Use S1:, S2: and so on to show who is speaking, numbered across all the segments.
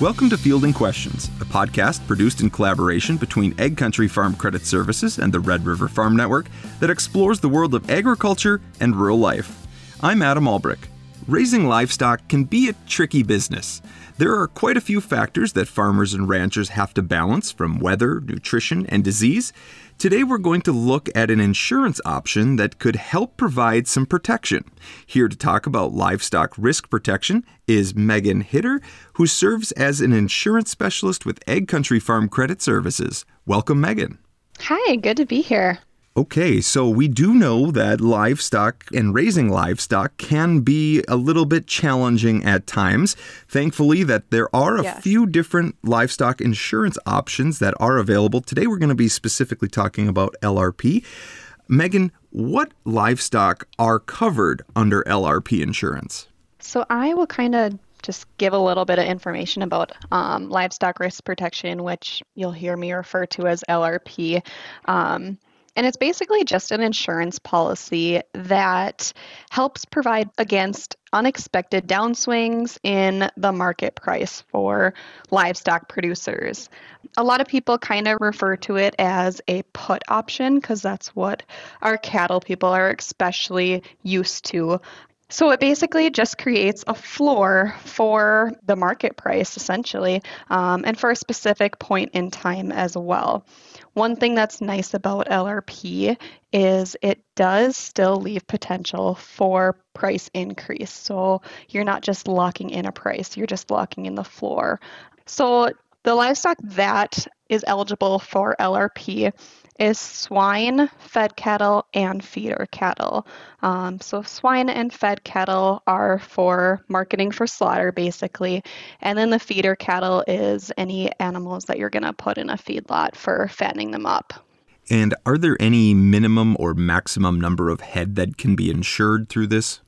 S1: Welcome to Fielding Questions, a podcast produced in collaboration between AgCountry Farm Credit Services and the Red River Farm Network that explores the world of agriculture and rural life. I'm Adam Albrick. Raising livestock can be a tricky business. There are quite a few factors that farmers and ranchers have to balance, from weather, nutrition, and disease. Today, we're going to look at an insurance option that could help provide some protection. Here to talk about livestock risk protection is Megan Huether, who serves as an insurance specialist with AgCountry Farm Credit Services. Welcome, Megan.
S2: Hi, good to be here.
S1: Okay, so we do know that livestock and raising livestock can be a little bit challenging at times. Thankfully, that there are a yes. few different livestock insurance options that are available. Today, we're going to be specifically talking about LRP. Megan, what livestock are covered under LRP insurance?
S2: So I will kind of just give a little bit of information about um, livestock risk protection, which you'll hear me refer to as LRP. Um, and it's basically just an insurance policy that helps provide against unexpected downswings in the market price for livestock producers. A lot of people kind of refer to it as a put option because that's what our cattle people are especially used to. So it basically just creates a floor for the market price, essentially, um, and for a specific point in time as well. One thing that's nice about LRP is it does still leave potential for price increase. So you're not just locking in a price, you're just locking in the floor. So the livestock that is eligible for LRP is swine, fed cattle, and feeder cattle. Um, so, swine and fed cattle are for marketing for slaughter, basically. And then the feeder cattle is any animals that you're going to put in a feedlot for fattening them up.
S1: And are there any minimum or maximum number of head that can be insured through this?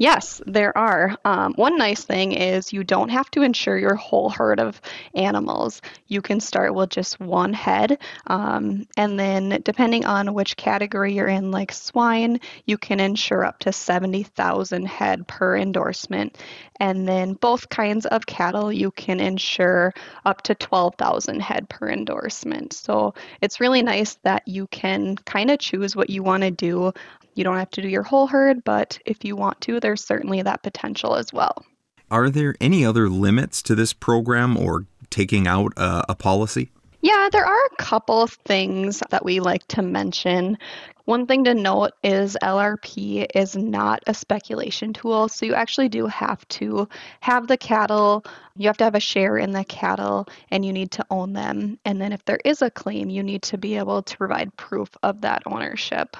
S2: Yes, there are. Um, one nice thing is you don't have to insure your whole herd of animals. You can start with just one head. Um, and then, depending on which category you're in, like swine, you can insure up to 70,000 head per endorsement. And then, both kinds of cattle, you can insure up to 12,000 head per endorsement. So, it's really nice that you can kind of choose what you want to do. You don't have to do your whole herd, but if you want to, there's certainly that potential as well.
S1: Are there any other limits to this program or taking out a, a policy?
S2: Yeah, there are a couple of things that we like to mention. One thing to note is LRP is not a speculation tool. So you actually do have to have the cattle, you have to have a share in the cattle, and you need to own them. And then if there is a claim, you need to be able to provide proof of that ownership.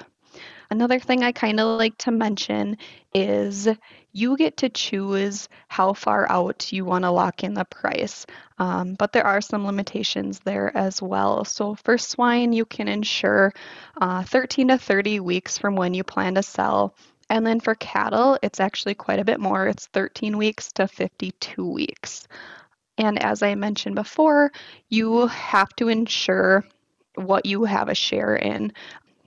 S2: Another thing I kind of like to mention is you get to choose how far out you want to lock in the price, um, but there are some limitations there as well. So for swine, you can insure uh, 13 to 30 weeks from when you plan to sell. And then for cattle, it's actually quite a bit more. It's 13 weeks to 52 weeks. And as I mentioned before, you have to insure what you have a share in.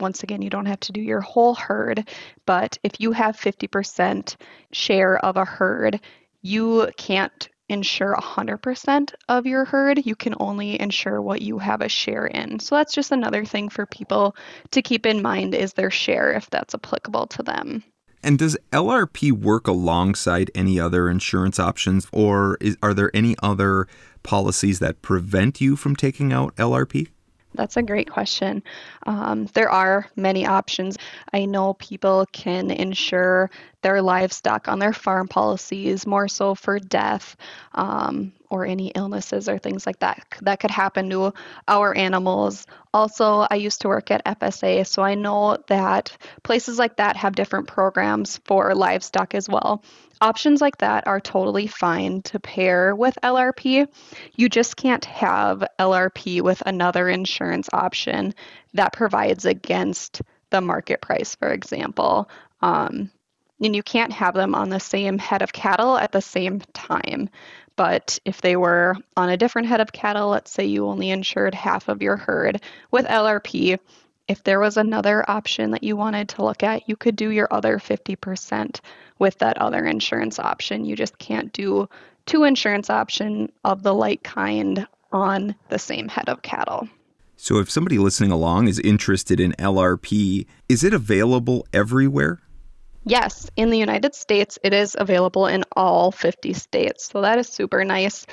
S2: Once again, you don't have to do your whole herd, but if you have 50% share of a herd, you can't insure 100% of your herd. You can only insure what you have a share in. So that's just another thing for people to keep in mind is their share if that's applicable to them.
S1: And does LRP work alongside any other insurance options, or is, are there any other policies that prevent you from taking out LRP?
S2: That's a great question. Um, there are many options. I know people can insure their livestock on their farm policies more so for death um, or any illnesses or things like that that could happen to our animals. Also, I used to work at FSA, so I know that places like that have different programs for livestock as well. Options like that are totally fine to pair with LRP. You just can't have LRP with another insurance option that provides against the market price, for example. Um, and you can't have them on the same head of cattle at the same time. But if they were on a different head of cattle, let's say you only insured half of your herd with LRP, if there was another option that you wanted to look at, you could do your other 50% with that other insurance option. You just can't do two insurance option of the like kind on the same head of cattle.
S1: So, if somebody listening along is interested in LRP, is it available everywhere?
S2: Yes, in the United States, it is available in all 50 states. So that is super nice,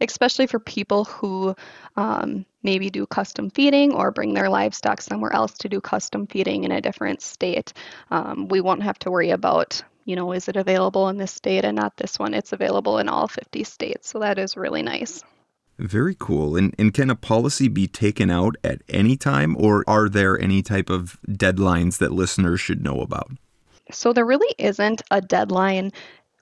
S2: especially for people who um, maybe do custom feeding or bring their livestock somewhere else to do custom feeding in a different state. Um, we won't have to worry about, you know, is it available in this state and not this one? It's available in all 50 states. So that is really nice.
S1: Very cool. And, and can a policy be taken out at any time, or are there any type of deadlines that listeners should know about?
S2: So there really isn't a deadline,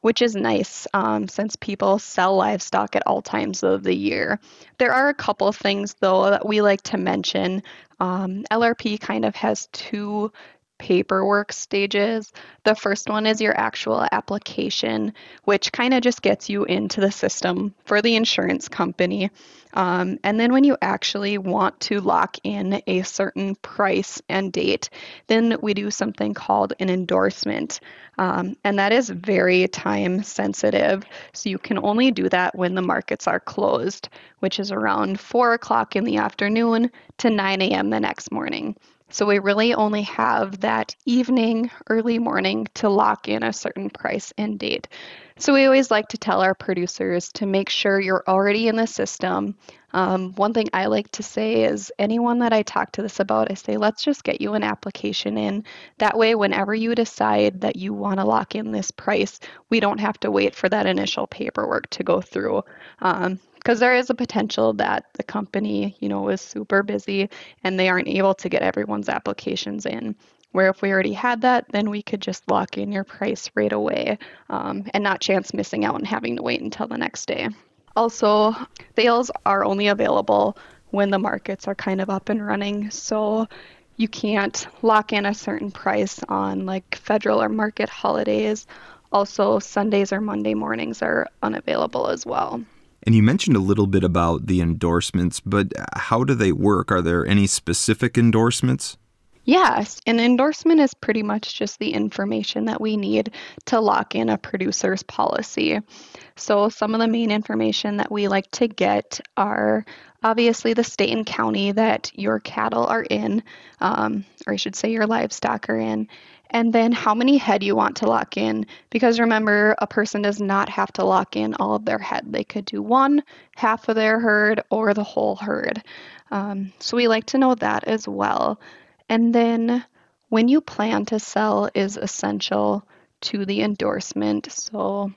S2: which is nice um, since people sell livestock at all times of the year. There are a couple things, though, that we like to mention. Um, LRP kind of has two paperwork stages. The first one is your actual application, which kind of just gets you into the system for the insurance company. Um, and then when you actually want to lock in a certain price and date, then we do something called an endorsement. Um, and that is very time sensitive. So you can only do that when the markets are closed, which is around 4 o'clock in the afternoon to 9 a.m. the next morning. So we really only have that evening, early morning to lock in a certain price and date. So we always like to tell our producers to make sure you're already in the system. Um, one thing I like to say is anyone that I talk to this about, I say, let's just get you an application in. That way, whenever you decide that you want to lock in this price, we don't have to wait for that initial paperwork to go through. Um, because there is a potential that the company, you know, is super busy and they aren't able to get everyone's applications in. Where if we already had that, then we could just lock in your price right away um, and not chance missing out and having to wait until the next day. Also, sales are only available when the markets are kind of up and running. So you can't lock in a certain price on like federal or market holidays. Also, Sundays or Monday mornings are unavailable as well.
S1: And you mentioned a little bit about the endorsements, but how do they work? Are there any specific endorsements?
S2: Yes, an endorsement is pretty much just the information that we need to lock in a producer's policy. So, some of the main information that we like to get are obviously the state and county that your cattle are in, um, or I should say your livestock are in, and then how many head you want to lock in. Because remember, a person does not have to lock in all of their head. They could do one, half of their herd, or the whole herd. Um, so we like to know that as well. And then when you plan to sell is essential to the endorsement. So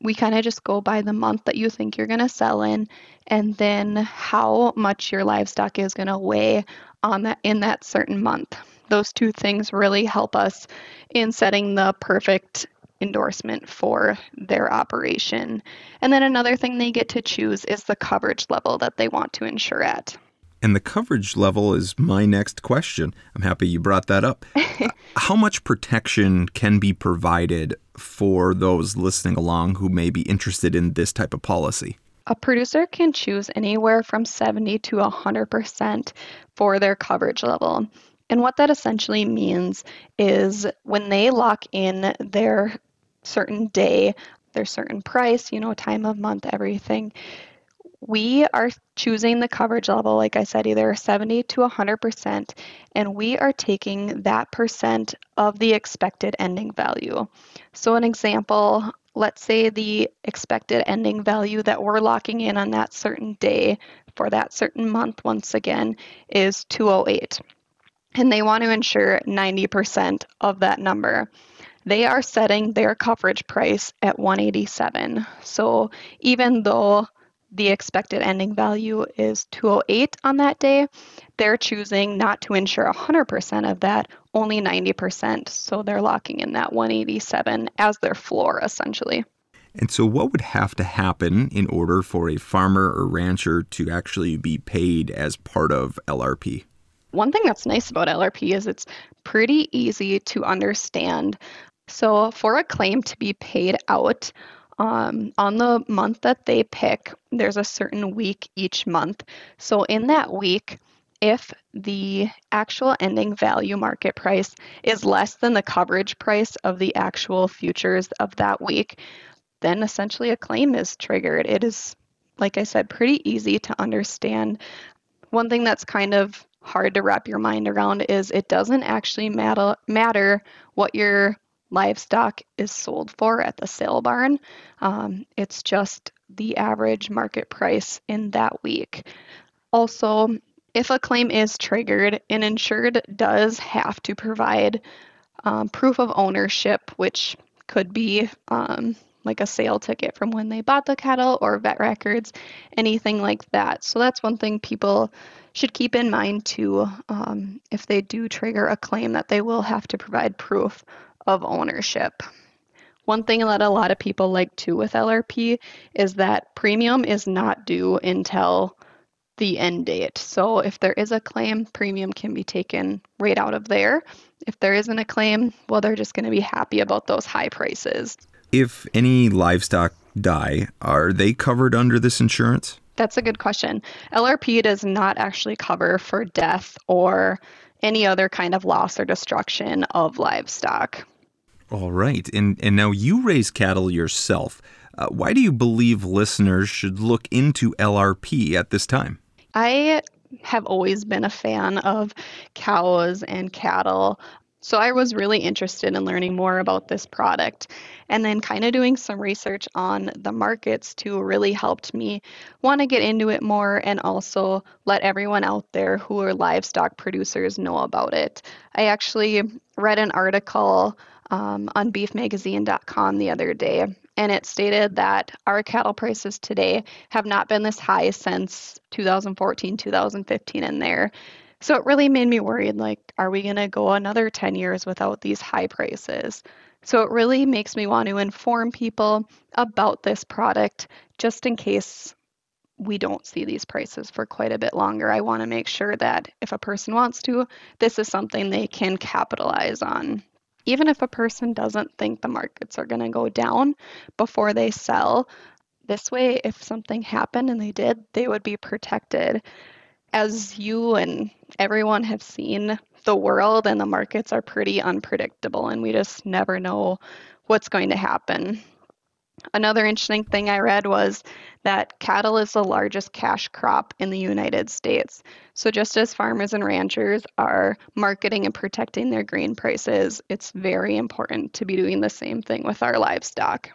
S2: we kind of just go by the month that you think you're going to sell in and then how much your livestock is going to weigh on that in that certain month those two things really help us in setting the perfect endorsement for their operation. And then another thing they get to choose is the coverage level that they want to insure at.
S1: And the coverage level is my next question. I'm happy you brought that up. How much protection can be provided for those listening along who may be interested in this type of policy?
S2: A producer can choose anywhere from 70 to 100% for their coverage level. And what that essentially means is when they lock in their certain day, their certain price, you know, time of month, everything, we are choosing the coverage level, like I said, either 70 to 100%, and we are taking that percent of the expected ending value. So, an example, let's say the expected ending value that we're locking in on that certain day for that certain month, once again, is 208 and they want to insure 90% of that number. They are setting their coverage price at 187. So even though the expected ending value is 208 on that day, they're choosing not to insure 100% of that, only 90%. So they're locking in that 187 as their floor essentially.
S1: And so, what would have to happen in order for a farmer or rancher to actually be paid as part of LRP?
S2: One thing that's nice about LRP is it's pretty easy to understand. So, for a claim to be paid out um, on the month that they pick, there's a certain week each month. So, in that week, if the actual ending value market price is less than the coverage price of the actual futures of that week, then essentially a claim is triggered. It is, like I said, pretty easy to understand. One thing that's kind of hard to wrap your mind around is it doesn't actually matter matter what your livestock is sold for at the sale barn. Um, it's just the average market price in that week. Also, if a claim is triggered, an insured does have to provide um, proof of ownership, which could be um, like a sale ticket from when they bought the cattle or vet records, anything like that. So that's one thing people should keep in mind too um, if they do trigger a claim that they will have to provide proof of ownership. One thing that a lot of people like too with LRP is that premium is not due until the end date. So if there is a claim, premium can be taken right out of there. If there isn't a claim, well, they're just going to be happy about those high prices.
S1: If any livestock die, are they covered under this insurance?
S2: That's a good question. LRP does not actually cover for death or any other kind of loss or destruction of livestock.
S1: All right. And and now you raise cattle yourself. Uh, why do you believe listeners should look into LRP at this time?
S2: I have always been a fan of cows and cattle. So I was really interested in learning more about this product. And then kind of doing some research on the markets too really helped me want to get into it more and also let everyone out there who are livestock producers know about it. I actually read an article um, on beefmagazine.com the other day, and it stated that our cattle prices today have not been this high since 2014, 2015 in there. So it really made me worried like, are we going to go another 10 years without these high prices? So it really makes me want to inform people about this product just in case we don't see these prices for quite a bit longer. I want to make sure that if a person wants to, this is something they can capitalize on even if a person doesn't think the markets are going to go down before they sell, this way, if something happened and they did, they would be protected. As you and everyone have seen, the world and the markets are pretty unpredictable, and we just never know what's going to happen. Another interesting thing I read was that cattle is the largest cash crop in the United States. So, just as farmers and ranchers are marketing and protecting their grain prices, it's very important to be doing the same thing with our livestock.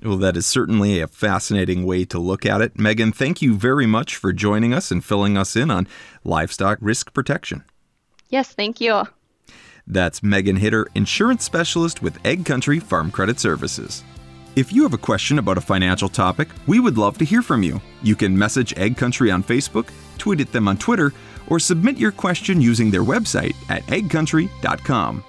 S1: Well, that is certainly a fascinating way to look at it. Megan, thank you very much for joining us and filling us in on livestock risk protection.
S2: Yes, thank you.
S1: That's Megan Huether, insurance specialist with AgCountry Farm Credit Services. If you have a question about a financial topic, we would love to hear from you. You can message AgCountry on Facebook, tweet at them on Twitter, or submit your question using their website at agcountry.com.